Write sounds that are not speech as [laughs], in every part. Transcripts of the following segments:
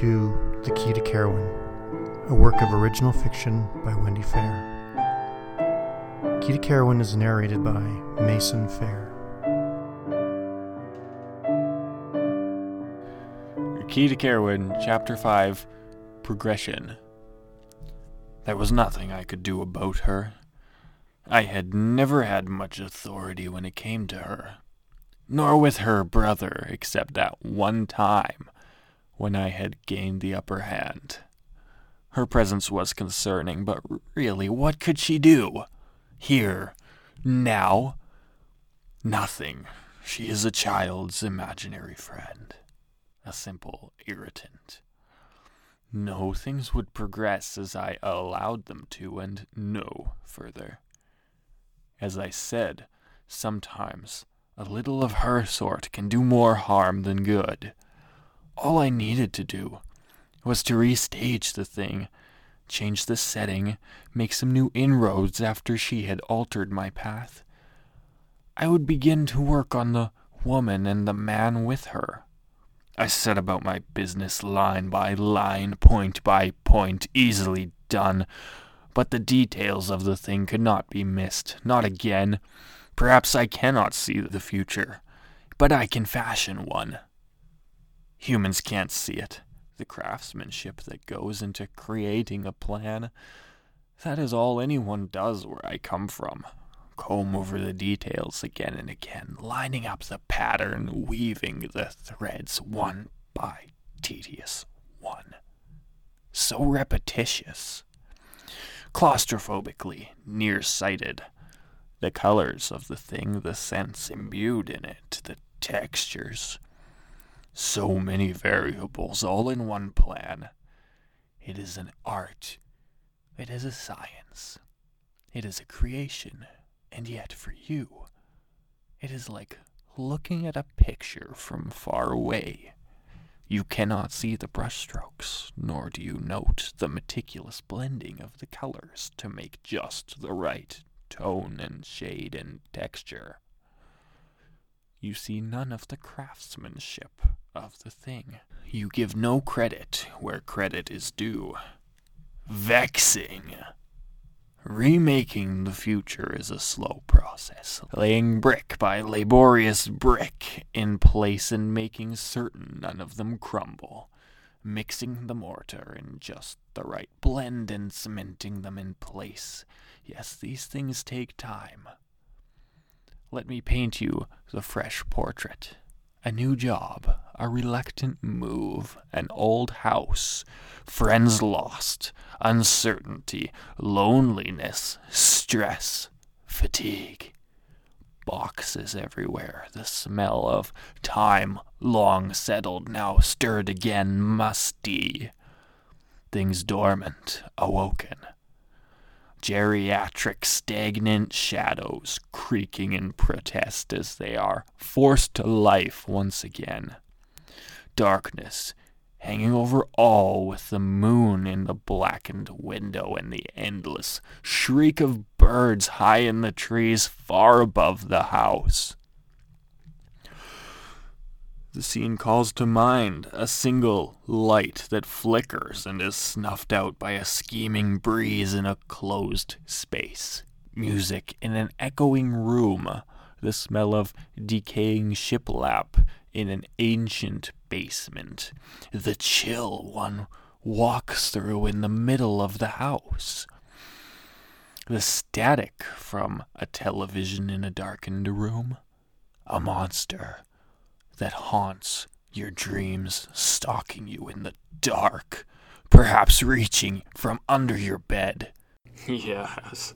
To The Key to Carowin, a work of original fiction by Wendy Fair. Key to Carowin is narrated by Mason Fair. Key to Carowin, Chapter 5 Progression. There was nothing I could do about her. I had never had much authority when it came to her, nor with her brother, except that one time when I had gained the upper hand. Her presence was concerning, but really, what could she do? Here, now? Nothing. She is a child's imaginary friend, a simple irritant. No, things would progress as I allowed them to, and no further. As I said, sometimes a little of her sort can do more harm than good. All I needed to do was to restage the thing, change the setting, make some new inroads after she had altered my path. I would begin to work on the woman and the man with her. I set about my business line by line, point by point, easily done. But the details of the thing could not be missed, not again. Perhaps I cannot see the future, but I can fashion one. Humans can't see it. The craftsmanship that goes into creating a plan. That is all anyone does where I come from. Comb over the details again and again, lining up the pattern, weaving the threads one by tedious one. So repetitious. Claustrophobically nearsighted. The colors of the thing, the sense imbued in it, the textures. So many variables all in one plan. It is an art. It is a science. It is a creation. And yet, for you, it is like looking at a picture from far away. You cannot see the brushstrokes, nor do you note the meticulous blending of the colors to make just the right tone and shade and texture. You see none of the craftsmanship of the thing. You give no credit where credit is due. Vexing. Remaking the future is a slow process, laying brick by laborious brick in place and making certain none of them crumble, mixing the mortar in just the right blend and cementing them in place. Yes, these things take time. Let me paint you the fresh portrait. A new job, a reluctant move, an old house, friends lost, uncertainty, loneliness, stress, fatigue. Boxes everywhere, the smell of time long settled, now stirred again, musty. Things dormant, awoken geriatric stagnant shadows creaking in protest as they are forced to life once again. Darkness hanging over all with the moon in the blackened window and the endless shriek of birds high in the trees far above the house. The scene calls to mind a single light that flickers and is snuffed out by a scheming breeze in a closed space. Music in an echoing room, the smell of decaying shiplap in an ancient basement, the chill one walks through in the middle of the house. The static from a television in a darkened room, a monster that haunts your dreams, stalking you in the dark, perhaps reaching from under your bed. [laughs] Yes,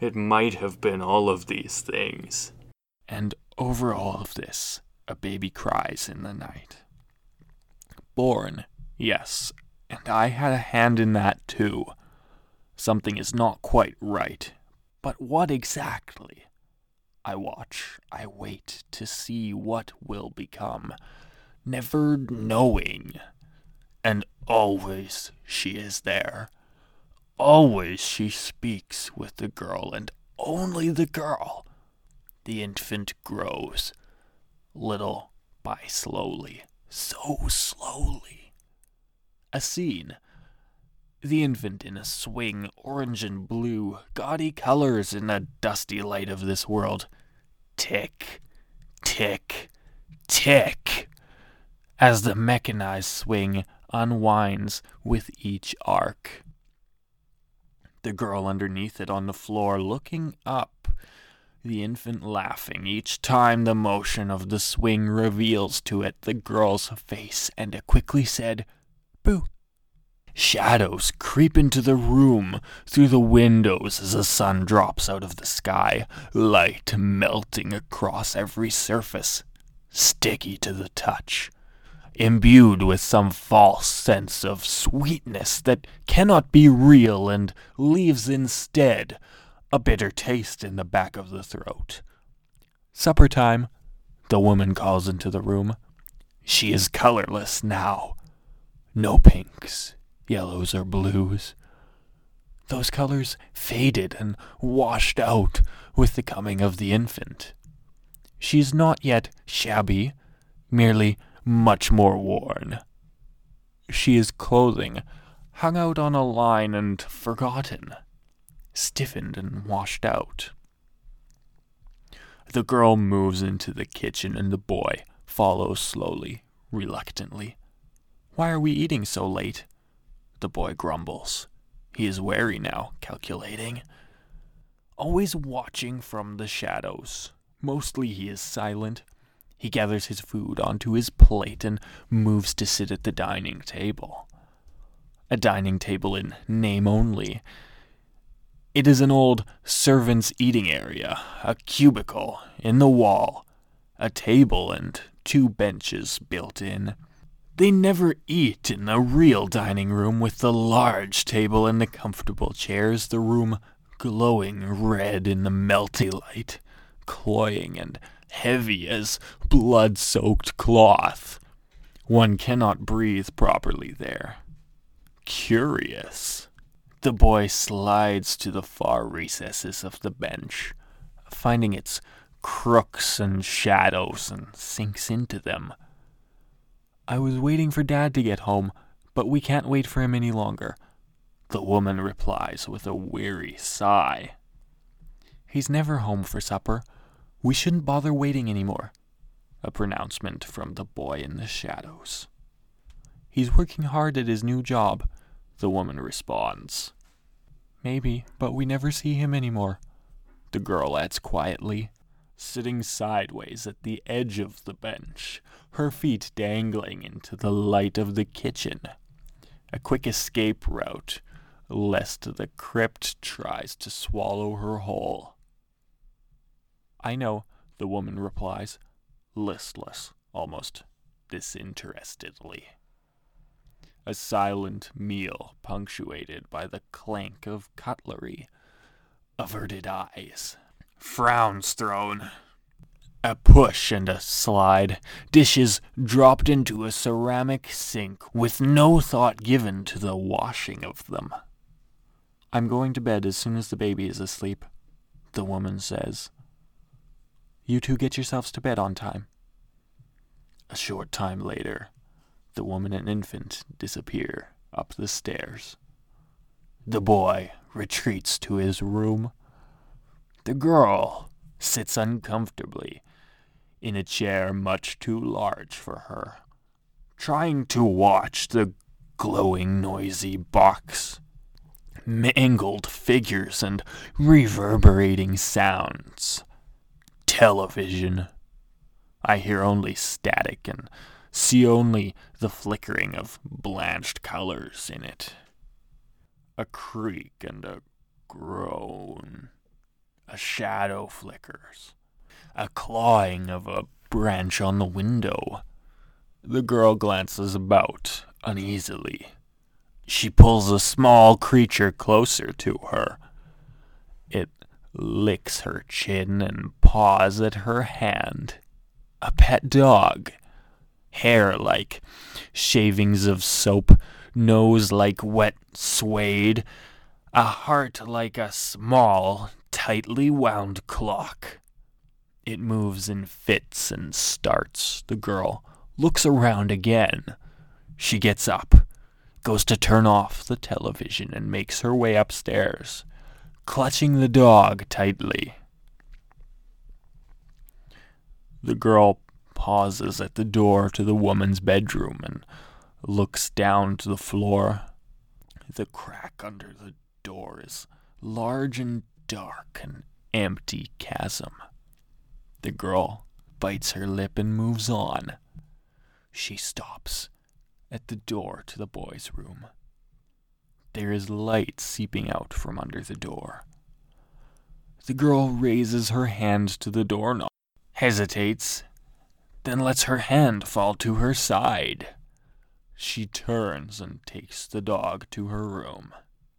it might have been all of these things. And over all of this, a baby cries in the night. Born, yes, and I had a hand in that too. Something is not quite right. But what exactly? I watch, I wait to see what will become, never knowing. And always she is there. Always she speaks with the girl, and only the girl. The infant grows, little by slowly, so slowly. A scene. The infant in a swing, orange and blue, gaudy colors in the dusty light of this world. Tick, tick, tick, as the mechanized swing unwinds with each arc. The girl underneath it on the floor looking up, the infant laughing each time the motion of the swing reveals to it the girl's face, and it quickly said, Boo. Shadows creep into the room through the windows as the sun drops out of the sky, light melting across every surface, sticky to the touch, imbued with some false sense of sweetness that cannot be real and leaves instead a bitter taste in the back of the throat. Supper time, the woman calls into the room. She is colorless now. No pinks, yellows, or blues. Those colors faded and washed out with the coming of the infant. She is not yet shabby, merely much more worn. She is clothing hung out on a line and forgotten, stiffened and washed out. The girl moves into the kitchen and the boy follows slowly, reluctantly. Why are we eating so late? The boy grumbles. He is wary now, calculating. Always watching from the shadows. Mostly he is silent. He gathers his food onto his plate and moves to sit at the dining table. A dining table in name only. It is an old servant's eating area, a cubicle in the wall, a table and two benches built in. They never eat in the real dining room with the large table and the comfortable chairs, the room glowing red in the melty light, cloying and heavy as blood soaked cloth. One cannot breathe properly there. Curious. The boy slides to the far recesses of the bench, finding its crooks and shadows, and sinks into them. I was waiting for Dad to get home, but we can't wait for him any longer. The woman replies with a weary sigh. He's never home for supper. We shouldn't bother waiting any more. A pronouncement from the boy in the shadows. He's working hard at his new job, the woman responds. Maybe, but we never see him anymore. The girl adds quietly, sitting sideways at the edge of the bench, her feet dangling into the light of the kitchen. A quick escape route, lest the crypt tries to swallow her whole. I know, the woman replies, listless, almost disinterestedly. A silent meal punctuated by the clank of cutlery, averted eyes, frowns thrown, a push and a slide, dishes dropped into a ceramic sink with no thought given to the washing of them. I'm going to bed as soon as the baby is asleep, the woman says. You two get yourselves to bed on time. A short time later, the woman and infant disappear up the stairs. The boy retreats to his room. The girl sits uncomfortably in a chair much too large for her, trying to watch the glowing, noisy box, mangled figures, and reverberating sounds. Television. I hear only static and see only the flickering of blanched colors in it. A creak and a groan. A shadow flickers a clawing of a branch on the window. The girl glances about uneasily. She pulls a small creature closer to her. It licks her chin and paws at her hand. A pet dog. Hair like shavings of soap, nose like wet suede, a heart like a small, tightly wound clock. It moves in fits and starts. The girl looks around again. She gets up, goes to turn off the television and makes her way upstairs, clutching the dog tightly. The girl pauses at the door to the woman's bedroom and looks down to the floor. The crack under the door is large and dark, and empty chasm. The girl bites her lip and moves on. She stops at the door to the boy's room. There is light seeping out from under the door. The girl raises her hand to the doorknob, hesitates, then lets her hand fall to her side. She turns and takes the dog to her room.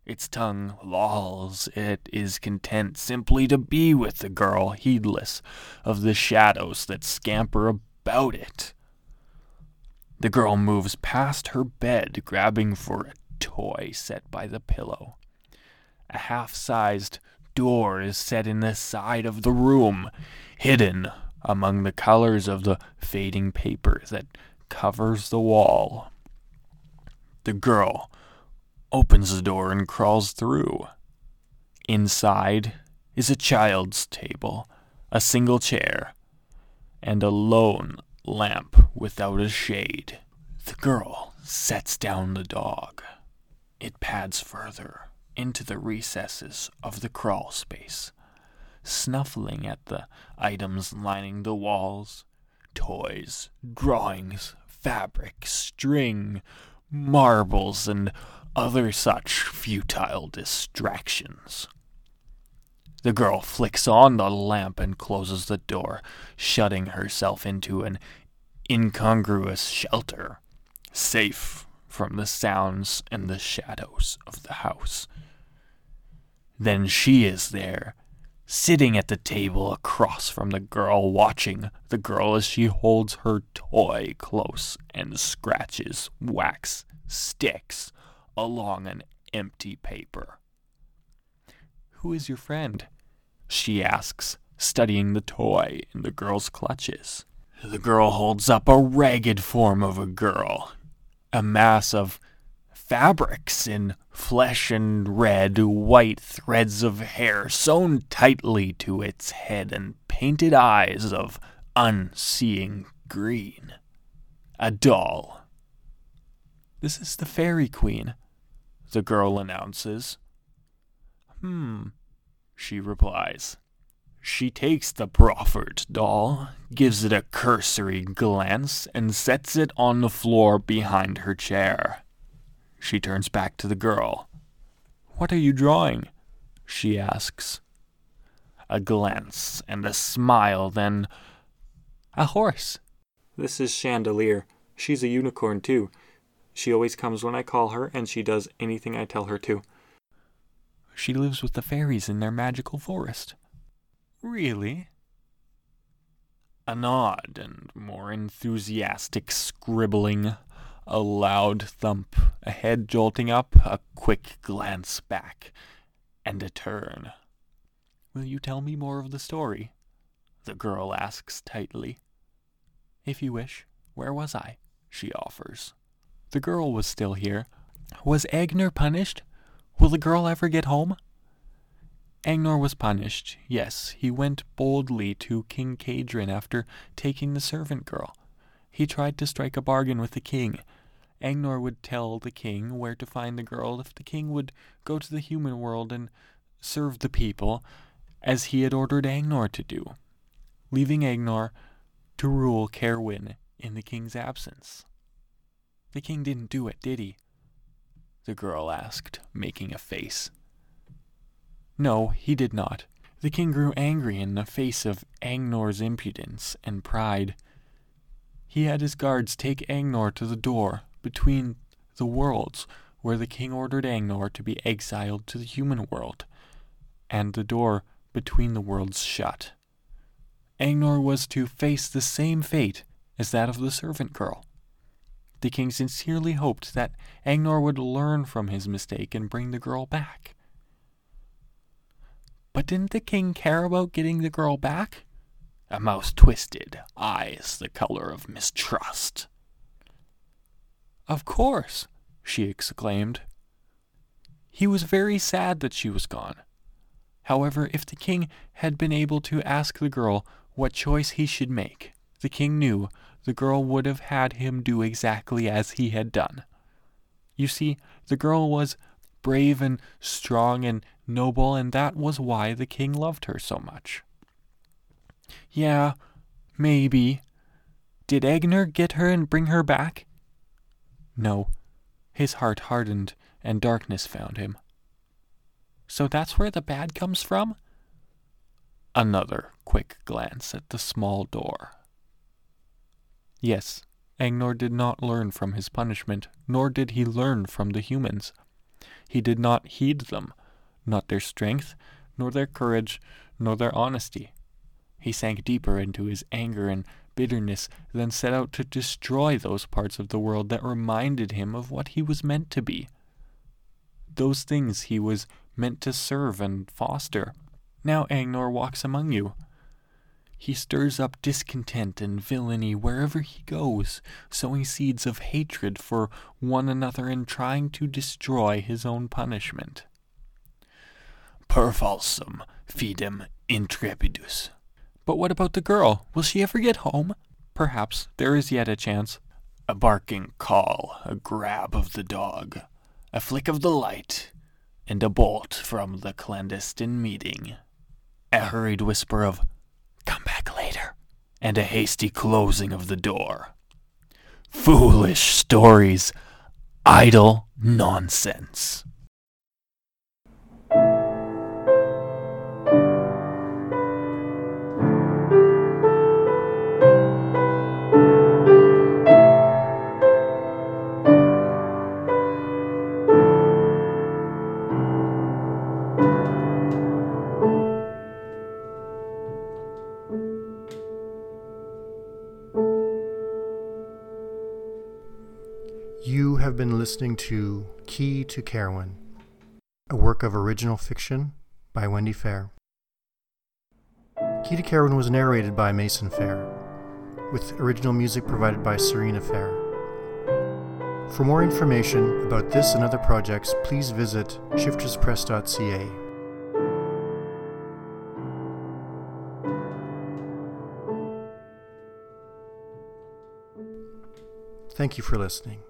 Its tongue lolls. It is content simply to be with the girl, heedless of the shadows that scamper about it. The girl moves past her bed, grabbing for a toy set by the pillow. A half sized door is set in the side of the room, hidden among the colors of the fading paper that covers the wall. The girl opens the door and crawls through. Inside is a child's table, a single chair, and a lone lamp without a shade. The girl sets down the dog. It pads further into the recesses of the crawl space, snuffling at the items lining the walls toys, drawings, fabric, string, marbles, and other such futile distractions. The girl flicks on the lamp and closes the door, shutting herself into an incongruous shelter, safe from the sounds and the shadows of the house. Then she is there, sitting at the table across from the girl, watching the girl as she holds her toy close and scratches wax sticks along an empty paper. Who is your friend? she asks, studying the toy in the girl's clutches. The girl holds up a ragged form of a girl, a mass of fabrics in flesh and red, white threads of hair sewn tightly to its head and painted eyes of unseeing green. A doll. This is the Fairy Queen, the girl announces. Hmm, she replies. She takes the proffered doll, gives it a cursory glance, and sets it on the floor behind her chair. She turns back to the girl. What are you drawing? she asks. A glance and a smile, then a horse. This is Chandelier. She's a unicorn, too. She always comes when I call her, and she does anything I tell her to. She lives with the fairies in their magical forest. Really? A nod and more enthusiastic scribbling, a loud thump, a head jolting up, a quick glance back, and a turn. Will you tell me more of the story? The girl asks tightly. If you wish. Where was I? she offers. The girl was still here. Was Agnor punished? Will the girl ever get home? Agnor was punished, yes. He went boldly to King Kadrin after taking the servant girl. He tried to strike a bargain with the king. Agnor would tell the king where to find the girl if the king would go to the human world and serve the people, as he had ordered Agnor to do, leaving Agnor to rule Caerwyn in the king's absence. The king didn't do it, did he? The girl asked, making a face. No, he did not. The king grew angry in the face of Angnor's impudence and pride. He had his guards take Angnor to the door between the worlds, where the king ordered Angnor to be exiled to the human world, and the door between the worlds shut. Angnor was to face the same fate as that of the servant girl. The king sincerely hoped that Agnor would learn from his mistake and bring the girl back. But didn't the king care about getting the girl back? A mouth twisted, eyes the color of mistrust. Of course, she exclaimed. He was very sad that she was gone. However, if the king had been able to ask the girl what choice he should make, the king knew the girl would have had him do exactly as he had done. You see, the girl was brave and strong and noble, and that was why the king loved her so much. Yeah, maybe. Did Agnor get her and bring her back? No. His heart hardened, and darkness found him. So that's where the bad comes from? Another quick glance at the small door. Yes, Angnor did not learn from his punishment, nor did he learn from the humans. He did not heed them, not their strength, nor their courage, nor their honesty. He sank deeper into his anger and bitterness, then set out to destroy those parts of the world that reminded him of what he was meant to be. Those things he was meant to serve and foster. Now Angnor walks among you. He stirs up discontent and villainy wherever he goes, sowing seeds of hatred for one another and trying to destroy his own punishment. Per falsum fidem intrepidus. But what about the girl? Will she ever get home? Perhaps there is yet a chance. A barking call, a grab of the dog, a flick of the light, and a bolt from the clandestine meeting. A hurried whisper of, Come back later, and a hasty closing of the door. Foolish stories, idle nonsense. Listening to Key to Carowin, a work of original fiction by Wendy Fair. Key to Carowin was narrated by Mason Fair, with original music provided by Serena Fair. For more information about this and other projects, please visit shifterspress.ca. Thank you for listening.